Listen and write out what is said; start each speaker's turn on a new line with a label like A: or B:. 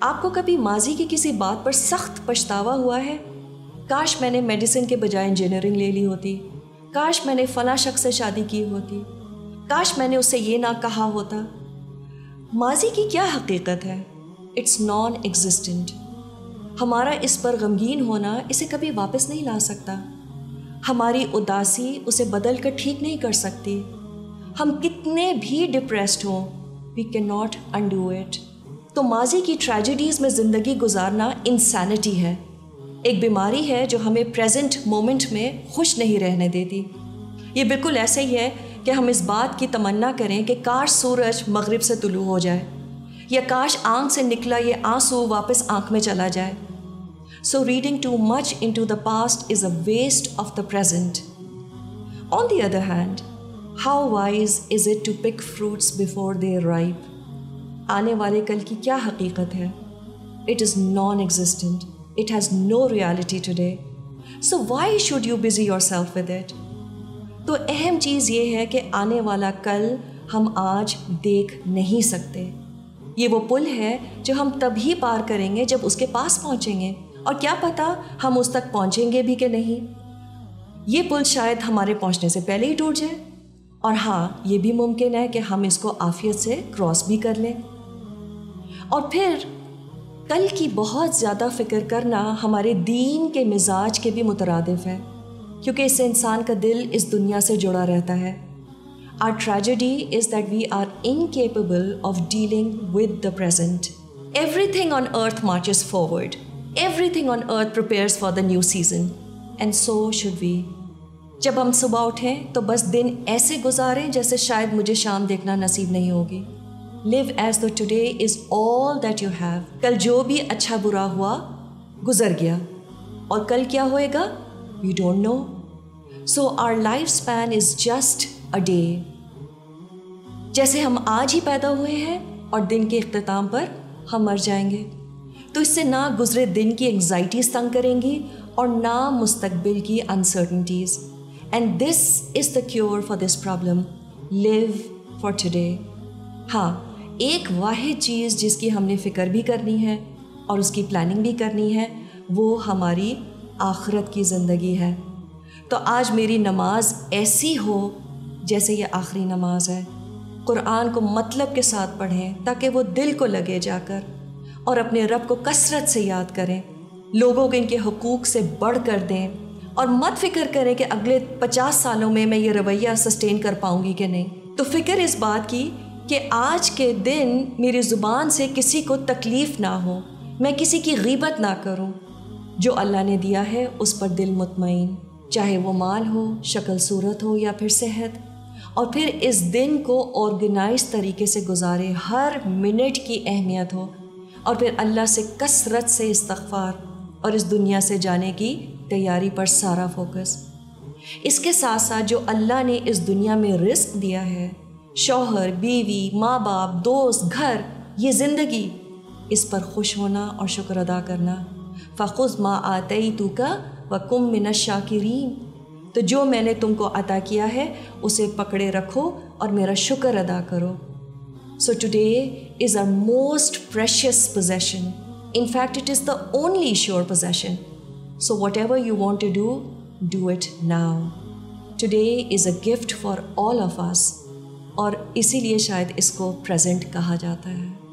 A: آپ کو کبھی ماضی کی کسی بات پر سخت پچھتاوا ہوا ہے؟ کاش میں نے میڈیسن کے بجائے انجینئرنگ لے لی ہوتی۔ کاش میں نے فلاں شخص سے شادی کی ہوتی۔ کاش میں نے اس سے یہ نہ کہا ہوتا۔ ماضی کی کیا حقیقت ہے؟ اٹس نان ایگزسٹنٹ ہمارا اس پر غمگین ہونا اسے کبھی واپس نہیں لا سکتا۔ ہماری اداسی اسے بدل کر ٹھیک نہیں کر سکتی۔ ہم کتنے بھی ڈپریسڈ ہوں we can not undo it تو ماضی کی ٹریجڈیز میں زندگی گزارنا انسینٹی ہے۔ ایک بیماری ہے جو ہمیں پریزنٹ مومنٹ میں خوش نہیں رہنے دیتی۔ یہ بالکل ایسے ہی ہے کہ ہم اس بات کی تمنا کریں کہ کاش سورج مغرب سے طلوع ہو جائے یا کاش آنکھ سے نکلا یہ آنسو واپس آنکھ میں چلا جائے۔ So reading too much into the past is a waste of the present on the other hand how wise is it to pick fruits before they ripe آنے والے کل کی کیا حقیقت ہے؟ It is non existent it has no reality today so why should you busy yourself with it تو اہم چیز یہ ہے کہ آنے والا کل ہم آج دیکھ نہیں سکتے۔ یہ وہ پل ہے جو ہم تبھی پار کریں گے جب اس کے پاس پہنچیں گے۔ اور کیا پتہ ہم اس تک پہنچیں گے بھی کہ نہیں۔ یہ پل شاید ہمارے پہنچنے سے پہلے ہی ٹوٹ جائے۔ اور ہاں یہ بھی ممکن ہے کہ ہم اس کو عافیت سے کراس بھی کر لیں۔ اور پھر کل کی بہت زیادہ فکر کرنا ہمارے دین کے مزاج کے بھی مترادف ہے، کیونکہ اس سے انسان کا دل اس دنیا سے جڑا رہتا ہے۔ Our tragedy is that we are incapable of dealing with the present everything on earth marches forward everything on earth prepares for the new season and so should we جب ہم صبح اٹھیں تو بس دن ایسے گزاریں جیسے شاید مجھے شام دیکھنا نصیب نہیں ہوگی۔ Live as the today is all that you have کل جو بھی اچھا برا ہوا، گزر گیا۔ اور کل کیا ہوئے گا؟ We don't know so our life span is just a day جیسے ہم آج ہی پیدا ہوئے ہیں اور دن کے اختتام پر ہم مر جائیں گے۔ تو اس سے نہ گزرے دن کی انگزائٹیز تنگ کریں گی اور نہ مستقبل کی uncertainties and this is the cure for this problem live for today ہاں ایک واحد چیز جس کی ہم نے فکر بھی کرنی ہے اور اس کی پلاننگ بھی کرنی ہے، وہ ہماری آخرت کی زندگی ہے۔ تو آج میری نماز ایسی ہو جیسے یہ آخری نماز ہے۔ قرآن کو مطلب کے ساتھ پڑھیں تاکہ وہ دل کو لگے جا کر اور اپنے رب کو کثرت سے یاد کریں۔ لوگوں کو ان کے حقوق سے بڑھ کر دیں اور مت فکر کریں کہ اگلے پچاس سالوں میں میں یہ رویہ سسٹین کر پاؤں گی کہ نہیں۔ تو فکر اس بات کی کہ آج کے دن میری زبان سے کسی کو تکلیف نہ ہو، میں کسی کی غیبت نہ کروں۔ جو اللہ نے دیا ہے، اس پر دل مطمئن۔ چاہے وہ مال ہو، شکل صورت ہو یا پھر صحت۔ اور پھر اس دن کو آرگنائز طریقے سے گزارے، ہر منٹ کی اہمیت ہو۔ اور پھر اللہ سے کثرت سے استغفار۔ اور اس دنیا سے جانے کی تیاری پر سارا فوکس اس کے ساتھ ساتھ جو اللہ نے اس دنیا میں رزق دیا ہے شوہر، بیوی ماں باپ دوست، گھر، یہ زندگی۔ اس پر خوش ہونا اور شکر ادا کرنا۔ فخذ ما آتی تو کا و کم من شاکرین تو جو میں نے تم کو عطا کیا ہے، اسے پکڑے رکھو اور میرا شکر ادا کرو۔ So today is a most precious position in fact it is the only sure position so whatever you want to do do it now today is a gift for all of us اسی لیے شاید اس کو present کہا جاتا ہے۔